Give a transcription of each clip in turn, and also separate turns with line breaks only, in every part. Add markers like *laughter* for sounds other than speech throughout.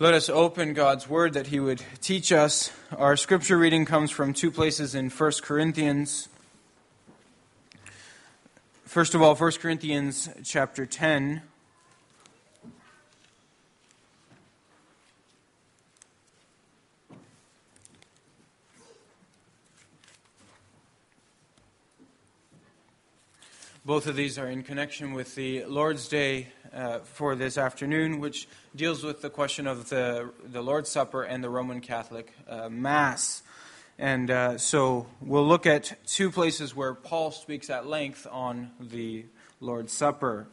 Let us open God's Word that He would teach us. Our scripture reading comes from two places in 1 Corinthians. First of all, 1 Corinthians chapter 10. Both of these are in connection with the Lord's Day uh, for this afternoon, which deals with the question of the, the Lord's Supper and the Roman Catholic uh, Mass. And uh, so we'll look at two places where Paul speaks at length on the Lord's Supper.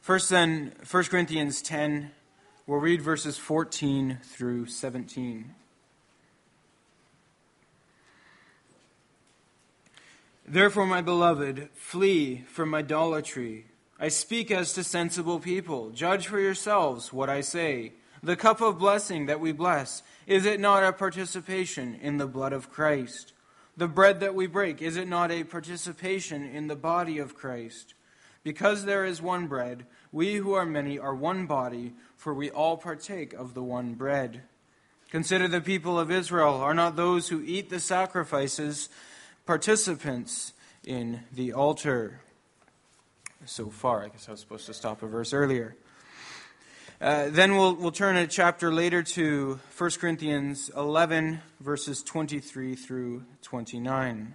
First, then, 1 Corinthians 10, we'll read verses 14 through 17. Therefore, my beloved, flee from idolatry. I speak as to sensible people. Judge for yourselves what I say. The cup of blessing that we bless, is it not a participation in the blood of Christ? The bread that we break, is it not a participation in the body of Christ? Because there is one bread, we who are many are one body, for we all partake of the one bread. Consider the people of Israel. Are not those who eat the sacrifices participants in the altar. So far, I guess I was supposed to stop a verse earlier. Uh, then we'll, we'll turn a chapter later to 1 Corinthians 11, verses 23 through 29.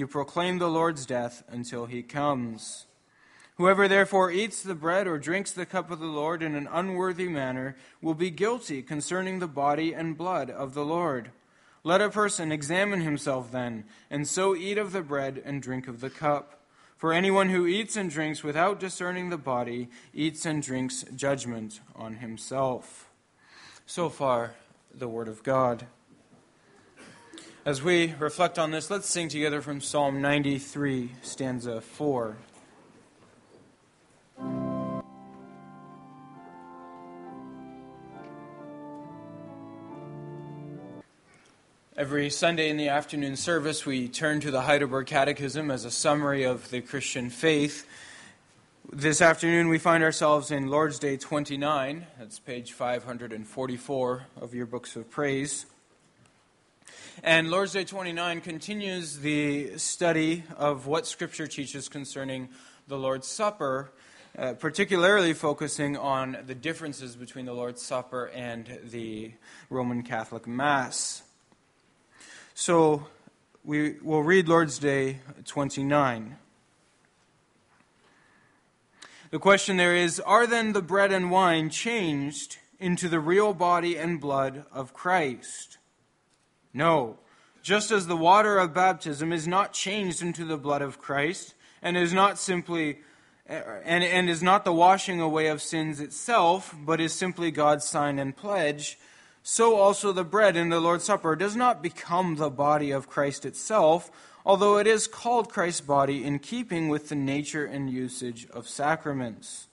you proclaim the Lord's death until he comes. Whoever therefore eats the bread or drinks the cup of the Lord in an unworthy manner will be guilty concerning the body and blood of the Lord. Let a person examine himself then, and so eat of the bread and drink of the cup. For anyone who eats and drinks without discerning the body eats and drinks judgment on himself. So far, the Word of God. As we reflect on this, let's sing together from Psalm 93, stanza 4. Every Sunday in the afternoon service, we turn to the Heidelberg Catechism as a summary of the Christian faith. This afternoon, we find ourselves in Lord's Day 29. That's page 544 of your books of praise. And Lord's Day 29 continues the study of what Scripture teaches concerning the Lord's Supper, uh, particularly focusing on the differences between the Lord's Supper and the Roman Catholic Mass. So we will read Lord's Day 29. The question there is Are then the bread and wine changed into the real body and blood of Christ? No. Just as the water of baptism is not changed into the blood of Christ and is not simply and, and is not the washing away of sins itself, but is simply God's sign and pledge, so also the bread in the Lord's Supper does not become the body of Christ itself, although it is called Christ's body in keeping with the nature and usage of sacraments.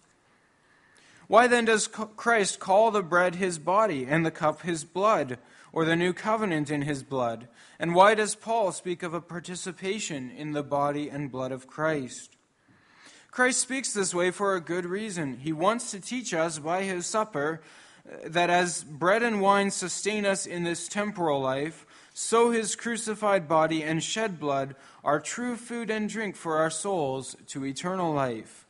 Why then does Christ call the bread his body and the cup his blood? Or the new covenant in his blood? And why does Paul speak of a participation in the body and blood of Christ? Christ speaks this way for a good reason. He wants to teach us by his supper uh, that as bread and wine sustain us in this temporal life, so his crucified body and shed blood are true food and drink for our souls to eternal life.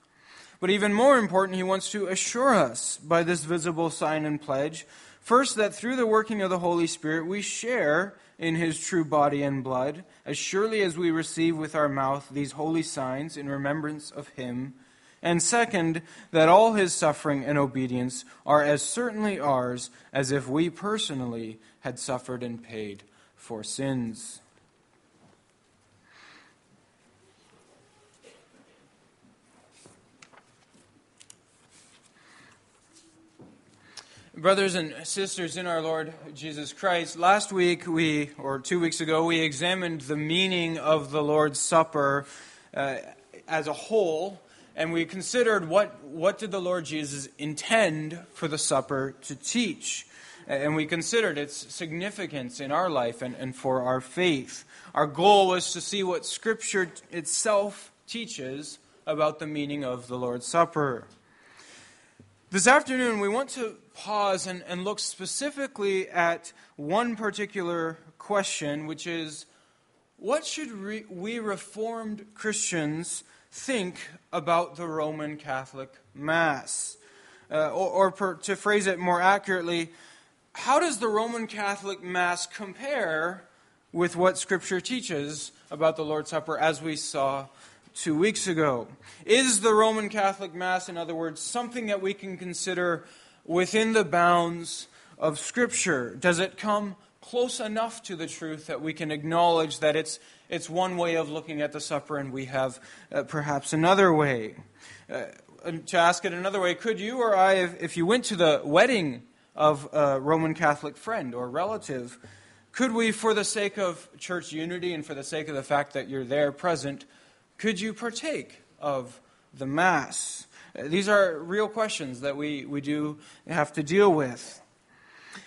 But even more important, he wants to assure us by this visible sign and pledge First, that through the working of the Holy Spirit, we share in his true body and blood, as surely as we receive with our mouth these holy signs in remembrance of him. And second, that all his suffering and obedience are as certainly ours as if we personally had suffered and paid for sins. Brothers and sisters in our Lord Jesus Christ, last week we, or two weeks ago, we examined the meaning of the Lord's Supper uh, as a whole, and we considered what, what did the Lord Jesus intend for the supper to teach. And we considered its significance in our life and, and for our faith. Our goal was to see what Scripture itself teaches about the meaning of the Lord's Supper. This afternoon, we want to pause and, and look specifically at one particular question, which is what should re- we Reformed Christians think about the Roman Catholic Mass? Uh, or, or per, to phrase it more accurately, how does the Roman Catholic Mass compare with what Scripture teaches about the Lord's Supper as we saw two weeks ago? Is the Roman Catholic Mass, in other words, something that we can consider within the bounds of Scripture? Does it come close enough to the truth that we can acknowledge that it's, it's one way of looking at the supper and we have uh, perhaps another way? Uh, to ask it another way, could you or I, if, if you went to the wedding of a Roman Catholic friend or relative, could we, for the sake of church unity and for the sake of the fact that you're there present, could you partake of the Mass? These are real questions that we, we do have to deal with.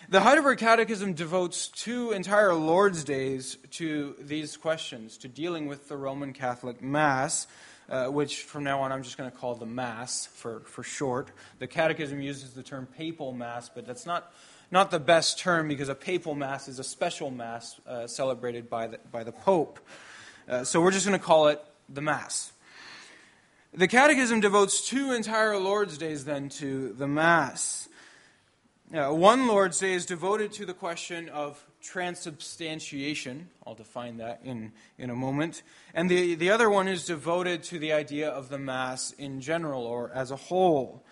The Heidelberg Catechism devotes two entire Lord's Days to these questions, to dealing with the Roman Catholic Mass, uh, which from now on I'm just going to call the Mass for, for short. The Catechism uses the term papal Mass, but that's not, not the best term because a papal Mass is a special Mass uh, celebrated by the, by the Pope. Uh, so we're just going to call it the Mass. The Catechism devotes two entire Lord's Days then to the Mass. Uh, one Lord's Day is devoted to the question of transubstantiation. I'll define that in, in a moment. And the, the other one is devoted to the idea of the Mass in general or as a whole.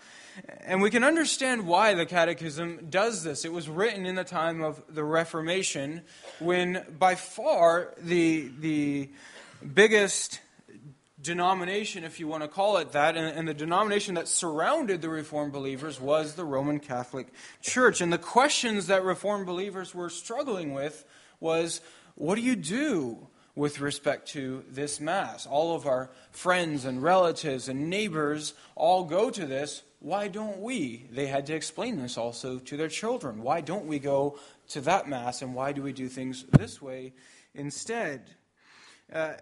And we can understand why the Catechism does this. It was written in the time of the Reformation when, by far, the, the biggest denomination, if you want to call it that, and, and, the denomination that surrounded the Reformed believers was the Roman Catholic Church. And the questions that Reformed believers were struggling with was what do you do with respect to this Mass? All of our friends and relatives and neighbors all go to this. Why don't we? They had to explain this also to their children. Why don't we go to that Mass, and why do we do things this way instead? Uh,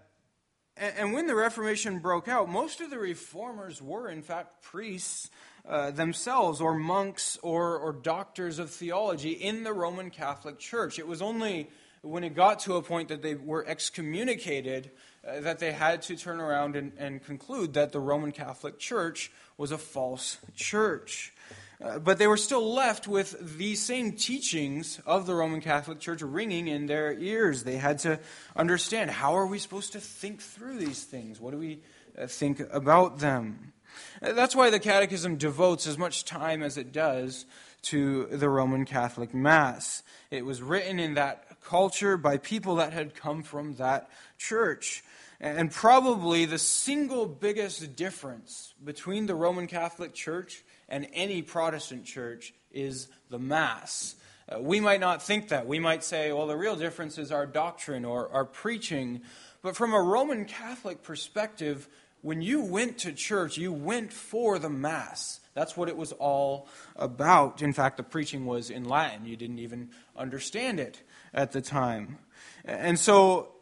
and when the Reformation broke out, most of the reformers were, in fact, priests uh, themselves, or monks, or, or doctors of theology in the Roman Catholic Church. It was only when it got to a point that they were excommunicated uh, that they had to turn around and, and conclude that the Roman Catholic Church was a false church. Uh, but they were still left with these same teachings of the Roman Catholic Church ringing in their ears. They had to understand how are we supposed to think through these things? What do we uh, think about them? Uh, that's why the Catechism devotes as much time as it does to the Roman Catholic Mass. It was written in that culture by people that had come from that church. And probably the single biggest difference between the Roman Catholic Church and any Protestant church is the Mass. Uh, we might not think that. We might say, well, the real difference is our doctrine or our preaching. But from a Roman Catholic perspective, when you went to church, you went for the Mass. That's what it was all about. In fact, the preaching was in Latin. You didn't even understand it at the time. And so,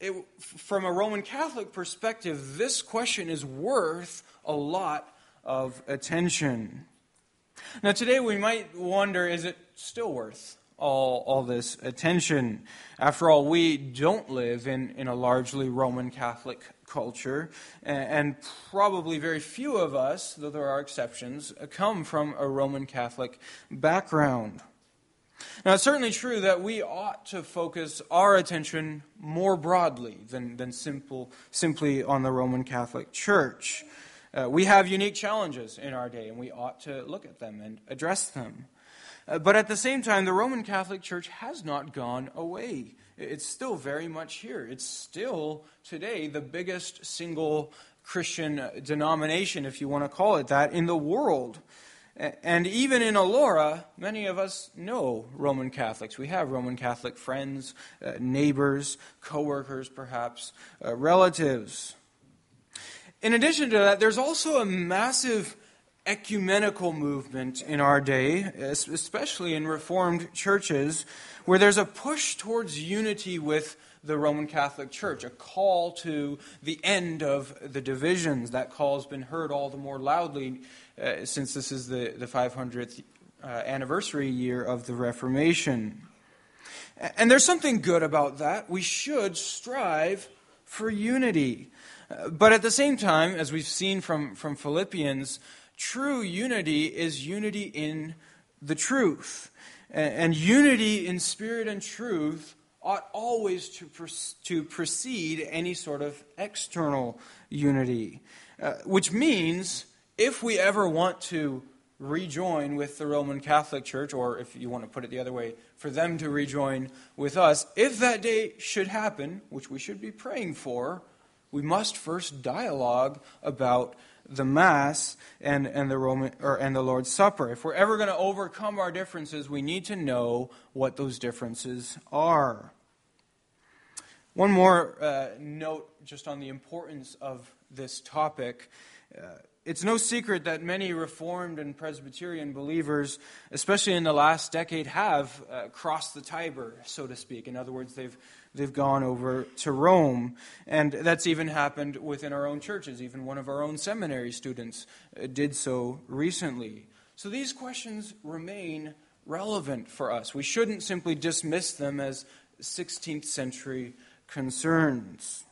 it, from a Roman Catholic perspective, this question is worth a lot of attention. Now, today we might wonder is it still worth all, all this attention? After all, we don't live in, in a largely Roman Catholic culture, and, probably very few of us, though there are exceptions, come from a Roman Catholic background. Now, it's certainly true that we ought to focus our attention more broadly than, than simple, simply on the Roman Catholic Church. Uh, we have unique challenges in our day, and we ought to look at them and address them. Uh, but at the same time, the Roman Catholic Church has not gone away. It's still very much here. It's still today the biggest single Christian denomination, if you want to call it that, in the world. And even in Elora, many of us know Roman Catholics. We have Roman Catholic friends, uh, neighbors, coworkers, perhaps, uh, relatives. In addition to that, there's also a massive ecumenical movement in our day, especially in Reformed churches, where there's a push towards unity with the Roman Catholic Church, a call to the end of the divisions. That call has been heard all the more loudly uh, since this is the, the 500th uh, anniversary year of the Reformation. And there's something good about that. We should strive for unity. But at the same time, as we've seen from, from Philippians, true unity is unity in the truth. And, and unity in spirit and truth ought always to, to precede any sort of external unity, uh, which means if we ever want to rejoin with the Roman Catholic Church, or if you want to put it the other way, for them to rejoin with us, if that day should happen, which we should be praying for, we must first dialogue about the Mass and, and, the Roman, or, and the Lord's Supper. If we're ever going to overcome our differences, we need to know what those differences are. One more uh, note just on the importance of this topic. Uh, it's no secret that many Reformed and Presbyterian believers, especially in the last decade, have uh, crossed the Tiber, so to speak. In other words, they've, they've gone over to Rome. And that's even happened within our own churches. Even one of our own seminary students uh, did so recently. So these questions remain relevant for us. We shouldn't simply dismiss them as 16th century concerns.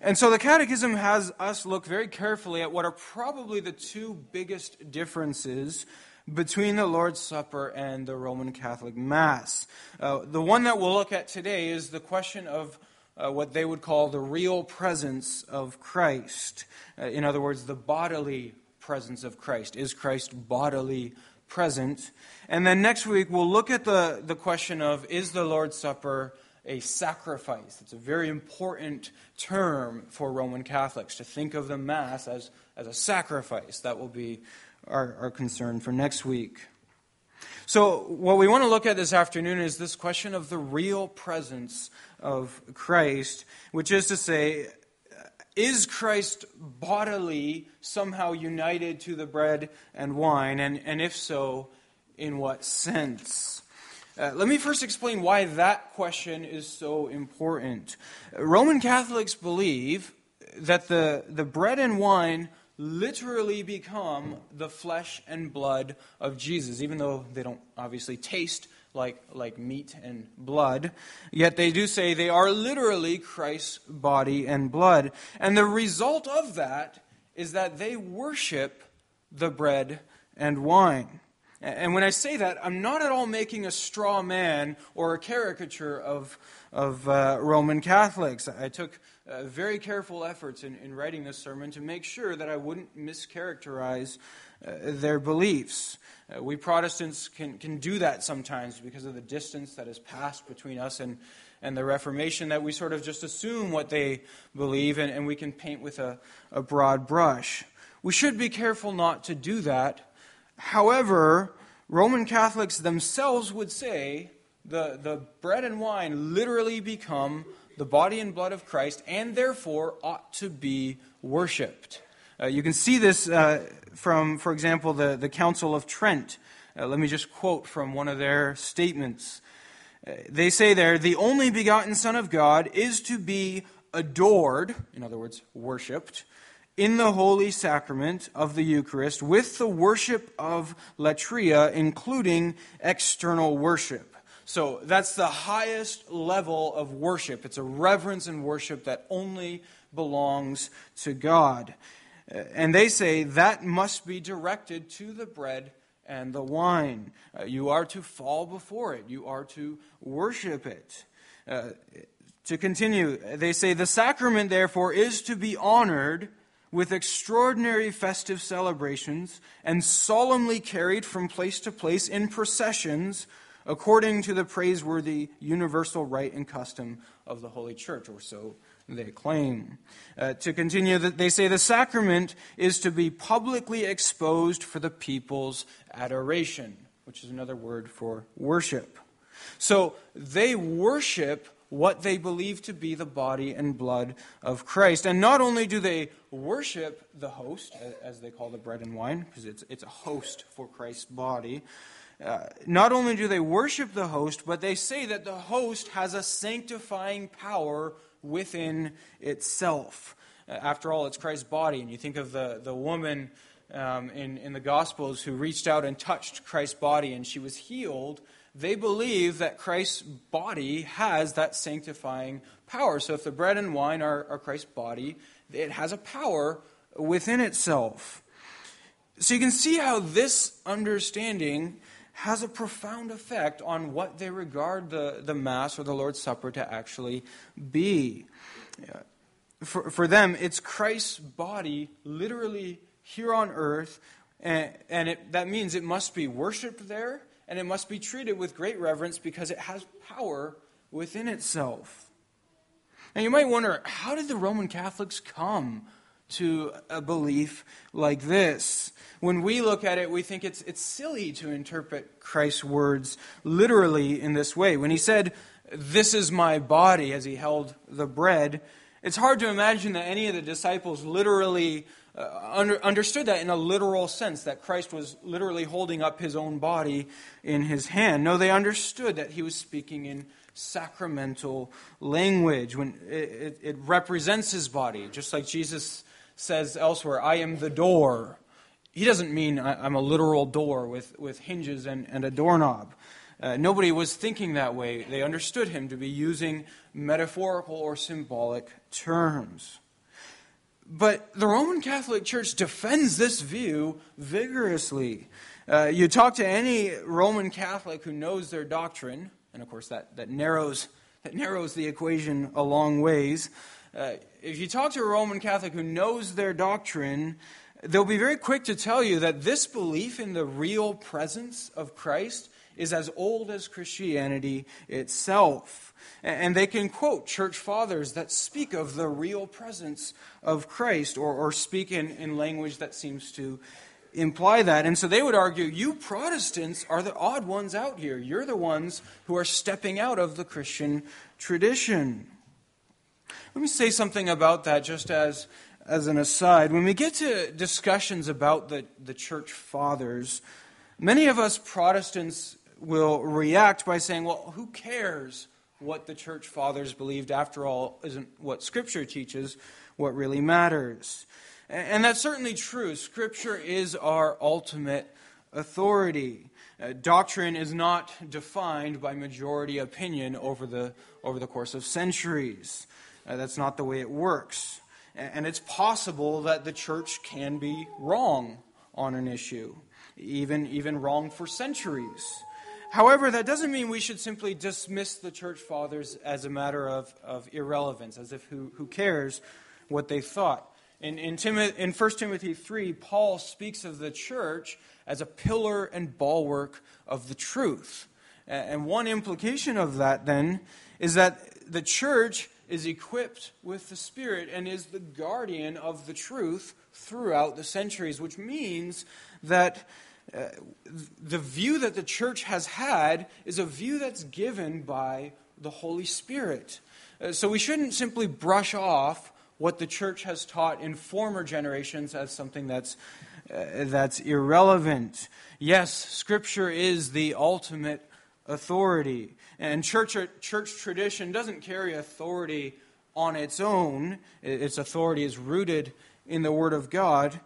And so the Catechism has us look very carefully at what are probably the two biggest differences between the Lord's Supper and the Roman Catholic Mass. Uh, the one that we'll look at today is the question of uh, what they would call the real presence of Christ. Uh, in other words, the bodily presence of Christ. Is Christ bodily present? And then next week, we'll look at the, the question of is the Lord's Supper a sacrifice. It's a very important term for Roman Catholics to think of the Mass as, as a sacrifice. That will be our, our concern for next week. So, what we want to look at this afternoon is this question of the real presence of Christ, which is to say, is Christ bodily somehow united to the bread and wine? And, and if so, in what sense? Uh, let me first explain why that question is so important. Roman Catholics believe that the, the bread and wine literally become the flesh and blood of Jesus, even though they don't obviously taste like, like meat and blood. Yet they do say they are literally Christ's body and blood. And the result of that is that they worship the bread and wine. And when I say that, I'm not at all making a straw man or a caricature of, of uh, Roman Catholics. I took uh, very careful efforts in, in writing this sermon to make sure that I wouldn't mischaracterize uh, their beliefs. Uh, we Protestants can, can do that sometimes because of the distance that has passed between us and, and the Reformation, that we sort of just assume what they believe and, and we can paint with a, a broad brush. We should be careful not to do that However, Roman Catholics themselves would say the, the bread and wine literally become the body and blood of Christ and therefore ought to be worshiped. Uh, you can see this uh, from, for example, the, the Council of Trent. Uh, let me just quote from one of their statements. Uh, they say there, the only begotten Son of God is to be adored, in other words, worshiped, in the holy sacrament of the Eucharist with the worship of latria, including external worship. So that's the highest level of worship. It's a reverence and worship that only belongs to God. And they say that must be directed to the bread and the wine. Uh, you are to fall before it, you are to worship it. Uh, to continue, they say the sacrament, therefore, is to be honored with extraordinary festive celebrations and solemnly carried from place to place in processions according to the praiseworthy universal rite and custom of the Holy Church, or so they claim. Uh, to continue, they say the sacrament is to be publicly exposed for the people's adoration, which is another word for worship. So they worship what they believe to be the body and blood of Christ. And not only do they worship the host, as they call the bread and wine, because it's, it's a host for Christ's body, uh, not only do they worship the host, but they say that the host has a sanctifying power within itself. Uh, after all, it's Christ's body. And you think of the, the woman um, in, in the Gospels who reached out and touched Christ's body and she was healed. They believe that Christ's body has that sanctifying power. So if the bread and wine are, are Christ's body, it has a power within itself. So you can see how this understanding has a profound effect on what they regard the, the Mass or the Lord's Supper to actually be. For, for them, it's Christ's body literally here on earth, and, and it, that means it must be worshiped there, and it must be treated with great reverence because it has power within itself. Now, you might wonder how did the Roman Catholics come to a belief like this. When we look at it, we think it's, it's silly to interpret Christ's words literally in this way. When he said, This is my body, as he held the bread, it's hard to imagine that any of the disciples literally uh, under, understood that in a literal sense, that Christ was literally holding up his own body in his hand. No, they understood that he was speaking in sacramental language when it, it, it represents his body, just like Jesus says elsewhere, I am the door. He doesn't mean I'm a literal door with, with hinges and, and a doorknob. Uh, nobody was thinking that way. They understood him to be using metaphorical or symbolic terms. But the Roman Catholic Church defends this view vigorously. Uh, you talk to any Roman Catholic who knows their doctrine, and of course that, that, narrows, that narrows the equation a long ways. Uh, if you talk to a Roman Catholic who knows their doctrine, they'll be very quick to tell you that this belief in the real presence of Christ is as old as Christianity itself. And they can quote church fathers that speak of the real presence of Christ or, or speak in, in language that seems to imply that. And so they would argue, you Protestants are the odd ones out here. You're the ones who are stepping out of the Christian tradition. Let me say something about that just as, as an aside. When we get to discussions about the, the church fathers, many of us Protestants will react by saying, well, who cares what the church fathers believed? After all, isn't what Scripture teaches what really matters. And that's certainly true. Scripture is our ultimate authority. Uh, doctrine is not defined by majority opinion over the, over the course of centuries. Uh, that's not the way it works. And it's possible that the church can be wrong on an issue, even, even wrong for centuries. However, that doesn't mean we should simply dismiss the church fathers as a matter of, of irrelevance, as if who, who cares what they thought. In, in, Timothy, in 1 Timothy 3, Paul speaks of the church as a pillar and bulwark of the truth. And one implication of that, then, is that the church is equipped with the Spirit and is the guardian of the truth throughout the centuries, which means that uh, the view that the church has had is a view that's given by the Holy Spirit. Uh, so we shouldn't simply brush off what the church has taught in former generations as something that's, uh, that's irrelevant. Yes, Scripture is the ultimate authority. And church, church tradition doesn't carry authority on its own, its authority is rooted in the Word of God.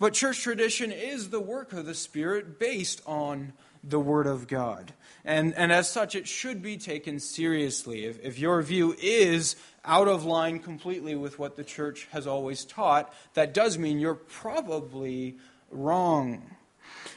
But church tradition is the work of the Spirit based on the Word of God. And, and as such, it should be taken seriously. If, if your view is out of line completely with what the church has always taught, that does mean you're probably wrong.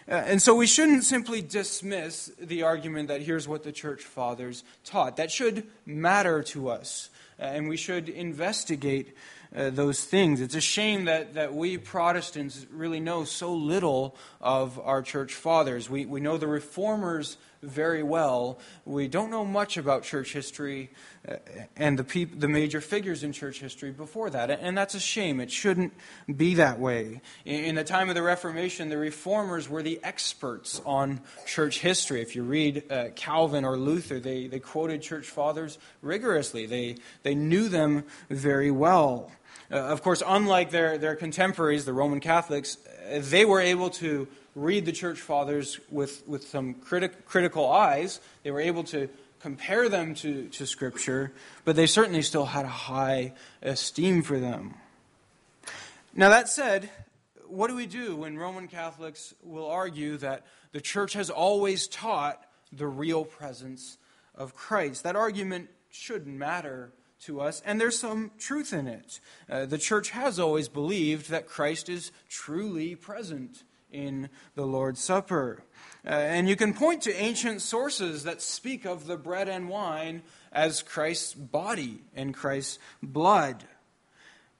Uh, and so we shouldn't simply dismiss the argument that here's what the church fathers taught. That should matter to us, uh, and we should investigate uh, those things. It's a shame that, that we Protestants really know so little of our church fathers. We, we know the reformers very well. We don't know much about church history uh, and the, peop- the major figures in church history before that. And that's a shame. It shouldn't be that way. In the time of the Reformation, the reformers were the experts on church history. If you read uh, Calvin or Luther, they, they quoted church fathers rigorously, they, they knew them very well. Uh, of course, unlike their, their contemporaries, the Roman Catholics, uh, they were able to read the church fathers with, with some critic, critical eyes. They were able to compare them to, to Scripture, but they certainly still had a high esteem for them. Now, that said, what do we do when Roman Catholics will argue that the church has always taught the real presence of Christ? That argument shouldn't matter to us, and there's some truth in it. Uh, the church has always believed that Christ is truly present in the Lord's Supper. Uh, and you can point to ancient sources that speak of the bread and wine as Christ's body and Christ's blood.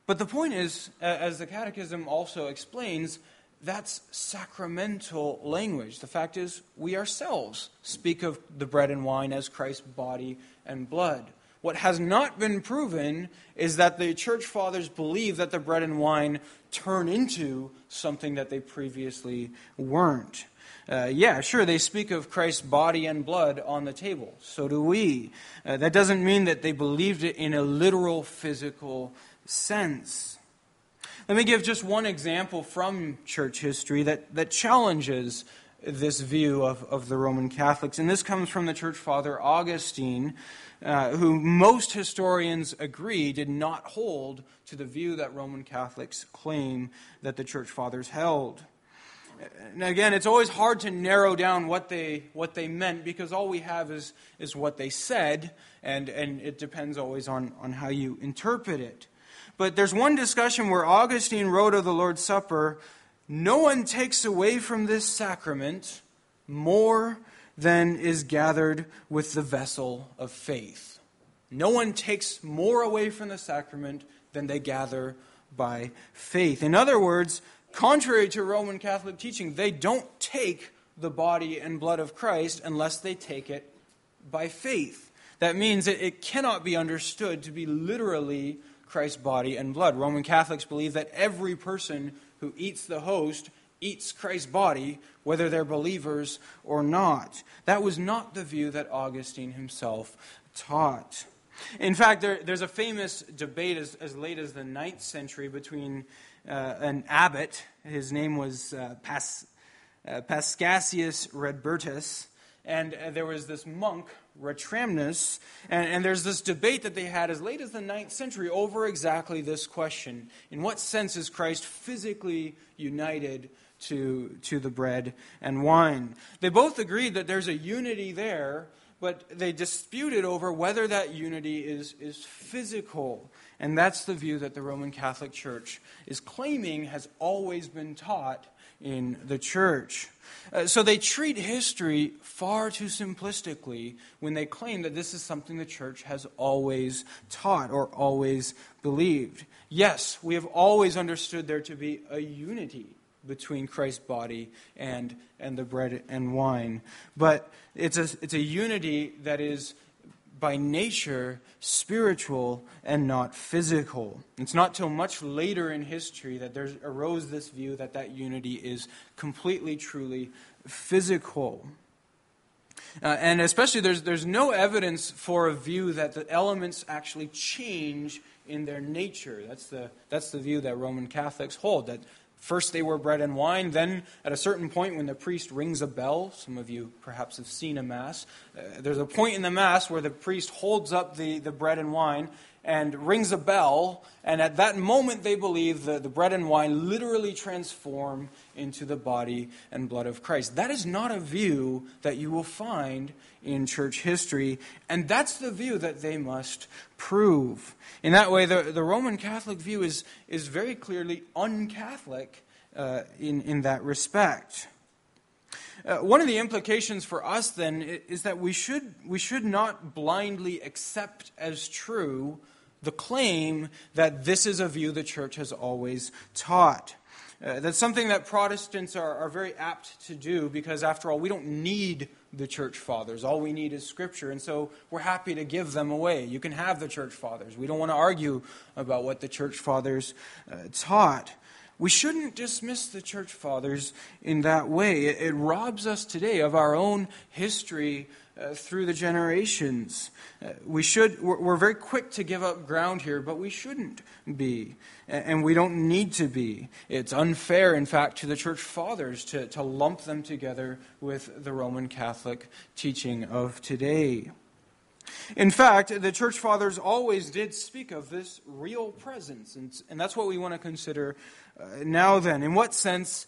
But the point is, as the Catechism also explains, that's sacramental language. The fact is, we ourselves speak of the bread and wine as Christ's body and blood. What has not been proven is that the church fathers believe that the bread and wine turn into something that they previously weren't. Uh, yeah, sure, they speak of Christ's body and blood on the table. So do we. Uh, that doesn't mean that they believed it in a literal physical sense. Let me give just one example from church history that, that challenges this view of, of the Roman Catholics. And this comes from the church father Augustine, uh, who most historians agree did not hold to the view that Roman Catholics claim that the church fathers held. And again, it's always hard to narrow down what they, what they meant because all we have is, is what they said, and, and it depends always on, on how you interpret it. But there's one discussion where Augustine wrote of the Lord's Supper no one takes away from this sacrament more than is gathered with the vessel of faith. No one takes more away from the sacrament than they gather by faith. In other words, Contrary to Roman Catholic teaching, they don't take the body and blood of Christ unless they take it by faith. That means that it cannot be understood to be literally Christ's body and blood. Roman Catholics believe that every person who eats the host eats Christ's body, whether they're believers or not. That was not the view that Augustine himself taught. In fact, there, there's a famous debate as, as late as the ninth century between uh, an abbot. His name was uh, Pas, uh, Paschasius Radbertus. And uh, there was this monk, Ratramnus, and, and there's this debate that they had as late as the ninth century over exactly this question. In what sense is Christ physically united to, to the bread and wine? They both agreed that there's a unity there, but they disputed over whether that unity is, is physical. And that's the view that the Roman Catholic Church is claiming has always been taught in the church. Uh, so they treat history far too simplistically when they claim that this is something the church has always taught or always believed. Yes, we have always understood there to be a unity between Christ's body and, and the bread and wine. But it's a, it's a unity that is by nature spiritual and not physical. It's not till much later in history that there arose this view that that unity is completely, truly physical. Uh, and especially, there's, there's no evidence for a view that the elements actually change in their nature. That's the, that's the view that Roman Catholics hold, that First, they were bread and wine. Then, at a certain point, when the priest rings a bell, some of you perhaps have seen a Mass, uh, there's a point in the Mass where the priest holds up the, the bread and wine and rings a bell, and at that moment, they believe that the bread and wine literally transform into the body and blood of Christ. That is not a view that you will find in church history, and that's the view that they must prove. In that way, the, the Roman Catholic view is, is very clearly un Catholic uh, in, in that respect. Uh, one of the implications for us then is that we should, we should not blindly accept as true the claim that this is a view the church has always taught. Uh, that's something that Protestants are, are very apt to do because, after all, we don't need the church fathers. All we need is Scripture, and so we're happy to give them away. You can have the church fathers. We don't want to argue about what the church fathers uh, taught. We shouldn't dismiss the church fathers in that way. It, it robs us today of our own history uh, through the generations. Uh, we should, we're, we're, very quick to give up ground here, but we shouldn't be. And we don't need to be. It's unfair, in fact, to the church fathers to, to lump them together with the Roman Catholic teaching of today. In fact, the church fathers always did speak of this real presence, and, and that's what we want to consider uh, now then. In what sense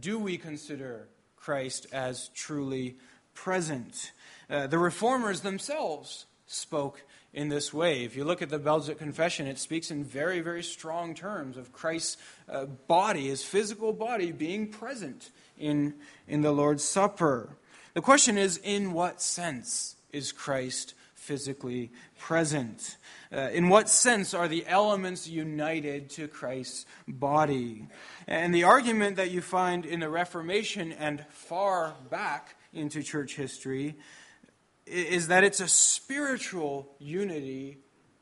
do we consider Christ as truly present? Uh, the reformers themselves spoke in this way. If you look at the Belgic Confession, it speaks in very, very strong terms of Christ's uh, body, his physical body, being present in, in the Lord's Supper. The question is in what sense is Christ physically present? Uh, in what sense are the elements united to Christ's body? And the argument that you find in the Reformation and far back into church history is that it's a spiritual unity,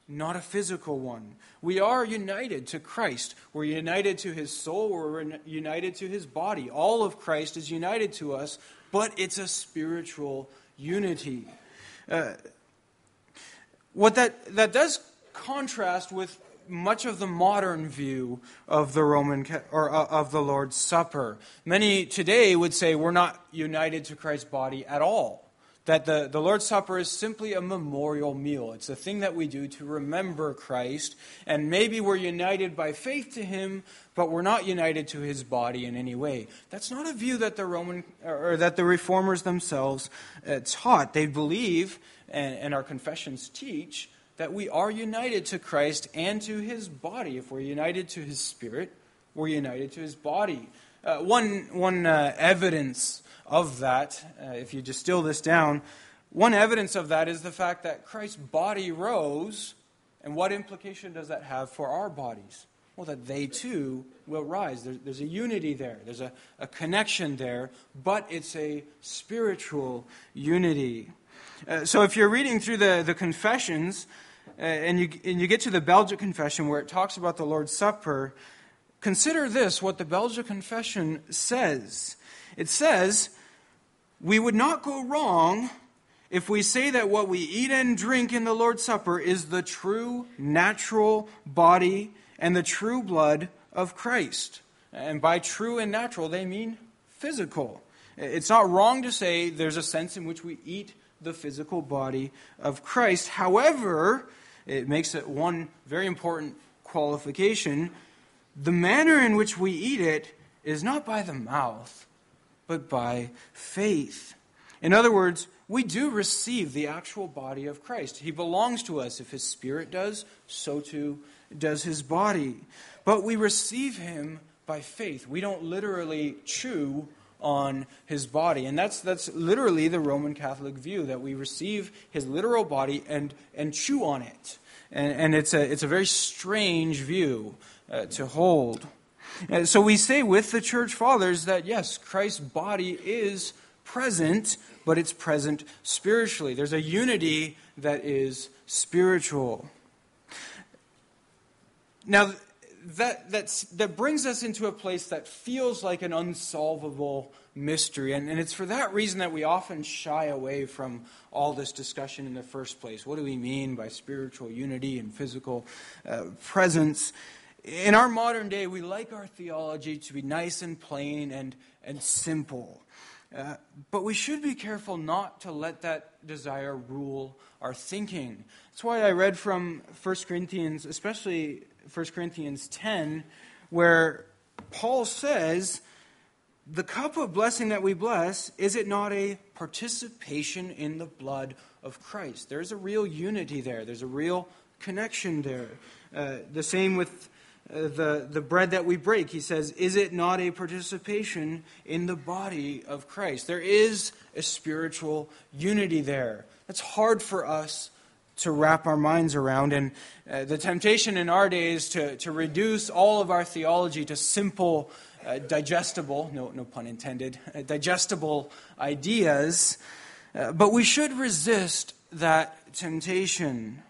not a physical one. We are united to Christ. We're united to his soul. We're united to his body. All of Christ is united to us, but it's a spiritual unity. Uh, what that, that does contrast with much of the modern view of the Roman or uh, of the Lord's Supper. Many today would say we're not united to Christ's body at all that the, the Lord's Supper is simply a memorial meal. It's a thing that we do to remember Christ. And maybe we're united by faith to him, but we're not united to his body in any way. That's not a view that the Roman or that the reformers themselves uh, taught. They believe, and, and our confessions teach, that we are united to Christ and to his body. If we're united to his spirit, we're united to his body. Uh, one one uh, evidence of that, uh, if you distill this down, one evidence of that is the fact that Christ's body rose. And what implication does that have for our bodies? Well, that they too will rise. There's, there's a unity there, there's a, a connection there, but it's a spiritual unity. Uh, so if you're reading through the, the confessions, uh, and, you, and you get to the Belgic Confession where it talks about the Lord's Supper, consider this what the Belgic Confession says. It says, We would not go wrong if we say that what we eat and drink in the Lord's Supper is the true natural body and the true blood of Christ. And by true and natural, they mean physical. It's not wrong to say there's a sense in which we eat the physical body of Christ. However, it makes it one very important qualification the manner in which we eat it is not by the mouth, but by faith. In other words, we do receive the actual body of Christ. He belongs to us. If his spirit does, so too does his body. But we receive him by faith. We don't literally chew on his body. And that's, that's literally the Roman Catholic view that we receive his literal body and, and chew on it. And, and it's, a, it's a very strange view uh, to hold. Uh, so we say with the church fathers that yes, Christ's body is present, but it's present spiritually. There's a unity that is spiritual. Now, that, that's, that brings us into a place that feels like an unsolvable mystery. And, and it's for that reason that we often shy away from all this discussion in the first place. What do we mean by spiritual unity and physical uh, presence? In our modern day, we like our theology to be nice and plain and, and simple. Uh, but we should be careful not to let that desire rule our thinking. That's why I read from 1 Corinthians, especially 1 Corinthians 10, where Paul says, The cup of blessing that we bless, is it not a participation in the blood of Christ? There's a real unity there, there's a real connection there. Uh, the same with the, the bread that we break, he says, is it not a participation in the body of Christ? There is a spiritual unity there. That's hard for us to wrap our minds around. And uh, the temptation in our days to, to reduce all of our theology to simple, uh, digestible, no, no pun intended, uh, *laughs* digestible ideas. Uh, but we should resist that temptation.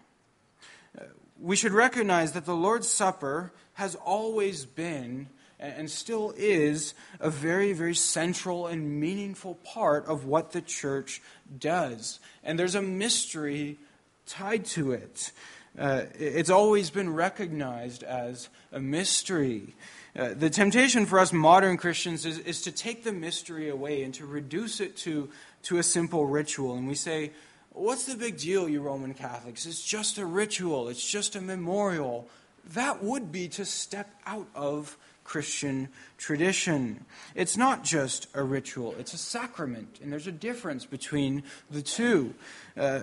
Uh, we should recognize that the Lord's Supper has always been and still is a very, very central and meaningful part of what the church does. And there's a mystery tied to it. Uh, it's always been recognized as a mystery. Uh, the temptation for us modern Christians is, is to take the mystery away and to reduce it to, to a simple ritual. And we say, What's the big deal, you Roman Catholics? It's just a ritual, it's just a memorial. That would be to step out of Christian tradition. It's not just a ritual, it's a sacrament, and there's a difference between the two. Uh,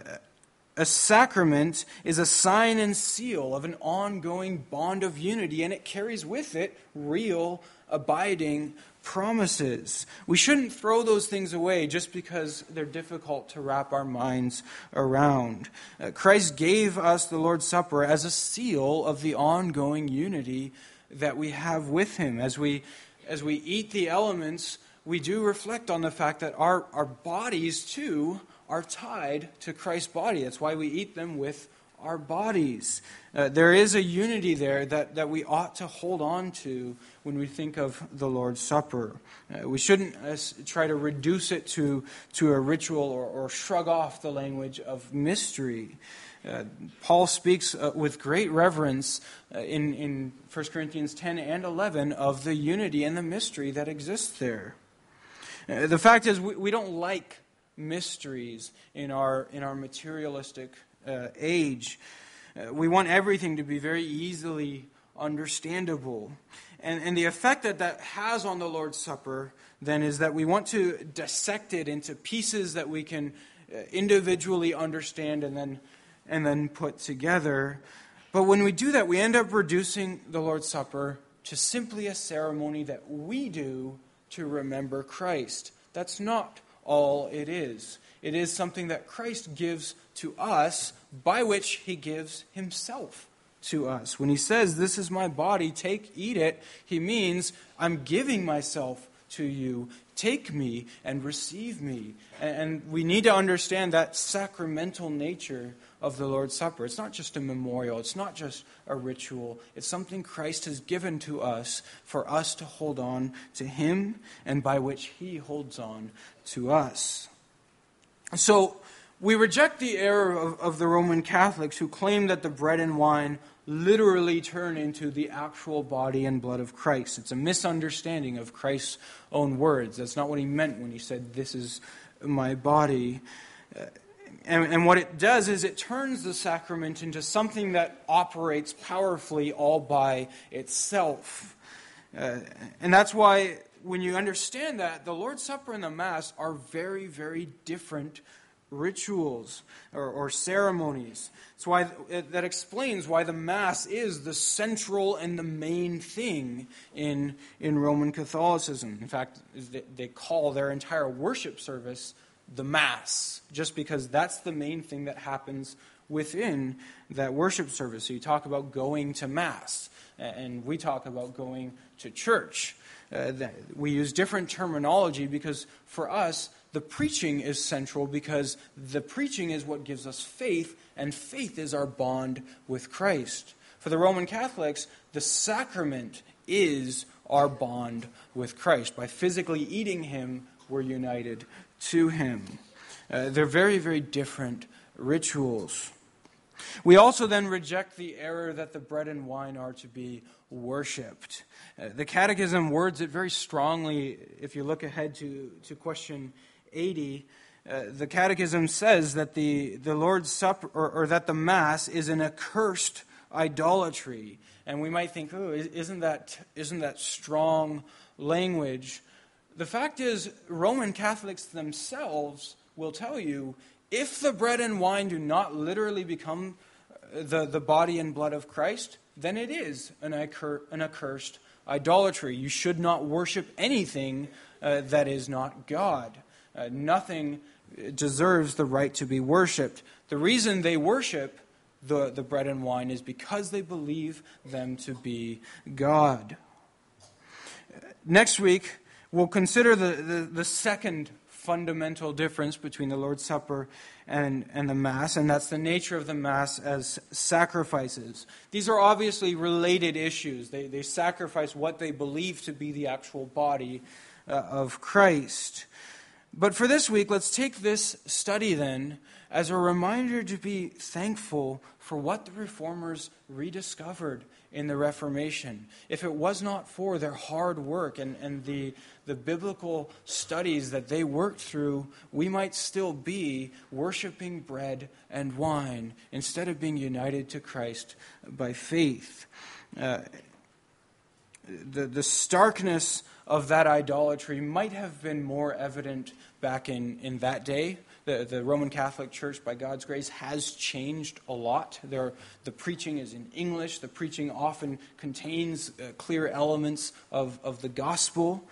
a sacrament is a sign and seal of an ongoing bond of unity, and it carries with it real, abiding promises. We shouldn't throw those things away just because they're difficult to wrap our minds around. Uh, Christ gave us the Lord's Supper as a seal of the ongoing unity that we have with Him. As we, as we eat the elements, we do reflect on the fact that our, our bodies, too, are tied to Christ's body. That's why we eat them with our bodies. Uh, there is a unity there that, that we ought to hold on to when we think of the Lord's Supper. Uh, we shouldn't uh, try to reduce it to, to a ritual or, or shrug off the language of mystery. Uh, Paul speaks uh, with great reverence uh, in, in 1 Corinthians 10 and 11 of the unity and the mystery that exists there. The fact is, we, we don't like mysteries in our, in our materialistic uh, age. Uh, we want everything to be very easily understandable. And, and the effect that that has on the Lord's Supper then is that we want to dissect it into pieces that we can uh, individually understand and then, and then put together. But when we do that, we end up reducing the Lord's Supper to simply a ceremony that we do to remember Christ. That's not all it is. It is something that Christ gives to us, by which he gives himself to us. When he says, This is my body, take, eat it, he means, I'm giving myself to you. Take me and receive me. And we need to understand that sacramental nature of the Lord's Supper. It's not just a memorial, it's not just a ritual. It's something Christ has given to us for us to hold on to Him and by which He holds on to us. So, we reject the error of, of the Roman Catholics who claim that the bread and wine literally turn into the actual body and blood of Christ. It's a misunderstanding of Christ's own words. That's not what he meant when he said, This is my body. Uh, and, and, what it does is it turns the sacrament into something that operates powerfully all by itself. Uh, and that's why, when you understand that, the Lord's Supper and the Mass are very, very different rituals or, or ceremonies. That's why that explains why the Mass is the central and the main thing in, in Roman Catholicism. In fact, they call their entire worship service the Mass, just because that's the main thing that happens within that worship service. So you talk about going to Mass, and we talk about going to church. Uh, we use different terminology because for us, the preaching is central because the preaching is what gives us faith, and faith is our bond with Christ. For the Roman Catholics, the sacrament is our bond with Christ. By physically eating Him, we're united to Him. Uh, they're very, very different rituals. We also then reject the error that the bread and wine are to be worshiped. Uh, the Catechism words it very strongly if you look ahead to, to question 80, uh, the Catechism says that the, the Lord's Supper, or, or, that the Mass is an accursed idolatry. And we might think, oh, isn't that, isn't that strong language? The fact is, Roman Catholics themselves will tell you if the bread and wine do not literally become uh, the, the body and blood of Christ, then it is an, accur- an accursed idolatry. You should not worship anything uh, that is not God. Uh, nothing deserves the right to be worshiped. The reason they worship the, the bread and wine is because they believe them to be God. Next week, we'll consider the, the, the second fundamental difference between the Lord's Supper and, and the Mass, and that's the nature of the Mass as sacrifices. These are obviously related issues. They, they sacrifice what they believe to be the actual body uh, of Christ. But for this week, let's take this study then as a reminder to be thankful for what the reformers rediscovered in the Reformation. If it was not for their hard work and, and the, the biblical studies that they worked through, we might still be worshiping bread and wine instead of being united to Christ by faith. Uh, the, the starkness of that idolatry might have been more evident back in, in that day. The, the Roman Catholic Church, by God's grace, has changed a lot. There, the preaching is in English. The preaching often contains uh, clear elements of, of the gospel.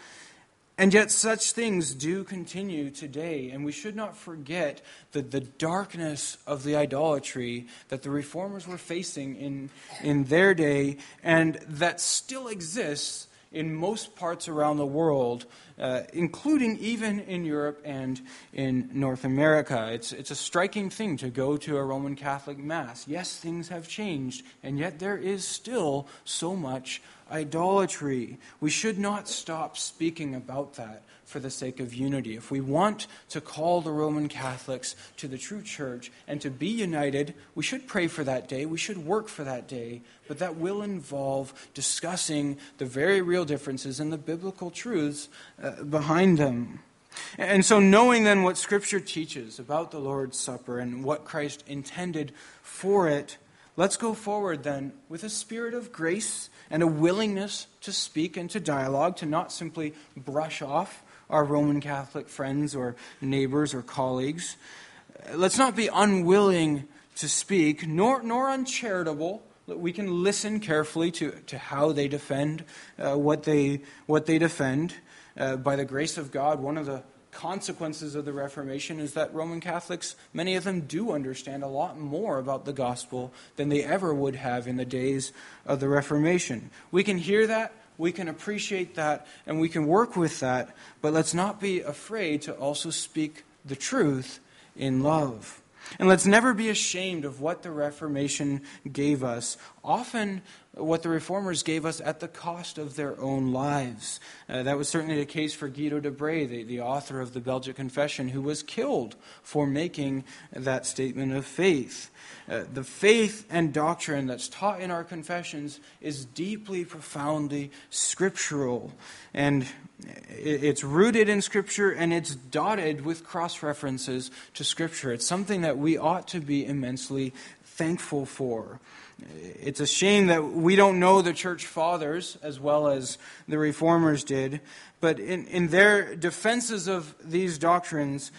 And yet, such things do continue today, and we should not forget the, the darkness of the idolatry that the reformers were facing in, in their day, and that still exists in most parts around the world, uh, including even in Europe and in North America. It's, it's a striking thing to go to a Roman Catholic Mass. Yes, things have changed, and yet there is still so much idolatry. We should not stop speaking about that for the sake of unity. If we want to call the Roman Catholics to the true church and to be united, we should pray for that day. We should work for that day. But that will involve discussing the very real differences and the biblical truths uh, behind them. And so, knowing then what Scripture teaches about the Lord's Supper and what Christ intended for it, let's go forward then with a spirit of grace and a willingness to speak and to dialogue, to not simply brush off our Roman Catholic friends or neighbors or colleagues. Let's not be unwilling to speak, nor, nor uncharitable. We can listen carefully to, to how they defend uh, what, they, what they defend. Uh, by the grace of God, one of the consequences of the Reformation is that Roman Catholics, many of them do understand a lot more about the gospel than they ever would have in the days of the Reformation. We can hear that, we can appreciate that, and we can work with that, but let's not be afraid to also speak the truth in love. And let's never be ashamed of what the Reformation gave us. Often, what the Reformers gave us at the cost of their own lives. Uh, that was certainly the case for Guido de Brès, the, the author of the Belgic Confession, who was killed for making that statement of faith. Uh, the faith and doctrine that's taught in our confessions is deeply, profoundly scriptural. And it's rooted in Scripture and it's dotted with cross references to Scripture. It's something that we ought to be immensely thankful for. It's a shame that we don't know the church fathers as well as the reformers did, but in, in their defenses of these doctrines,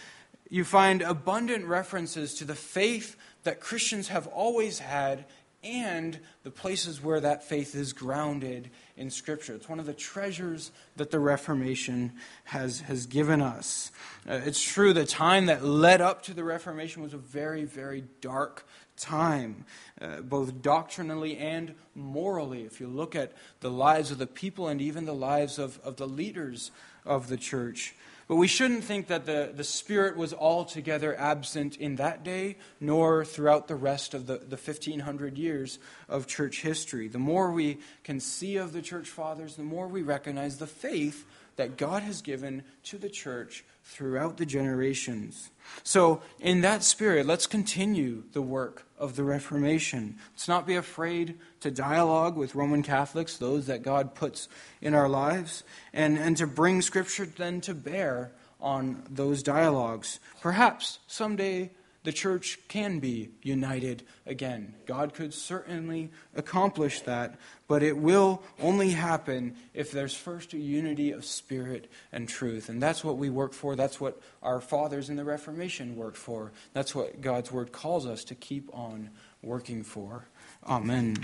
you find abundant references to the faith that Christians have always had and the places where that faith is grounded in Scripture. It's one of the treasures that the Reformation has, has given us. Uh, it's true, the time that led up to the Reformation was a very, very dark time, uh, both doctrinally and morally. If you look at the lives of the people and even the lives of, of the leaders of the church, but we shouldn't think that the, the Spirit was altogether absent in that day, nor throughout the rest of the, the 1500 years of church history. The more we can see of the church fathers, the more we recognize the faith that God has given to the church throughout the generations. So, in that spirit, let's continue the work of the Reformation. Let's not be afraid to dialogue with Roman Catholics, those that God puts in our lives, and, and to bring Scripture then to bear on those dialogues. Perhaps someday the church can be united again. God could certainly accomplish that, but it will only happen if there's first a unity of spirit and truth. And that's what we work for. That's what our fathers in the Reformation worked for. That's what God's word calls us to keep on working for. Amen.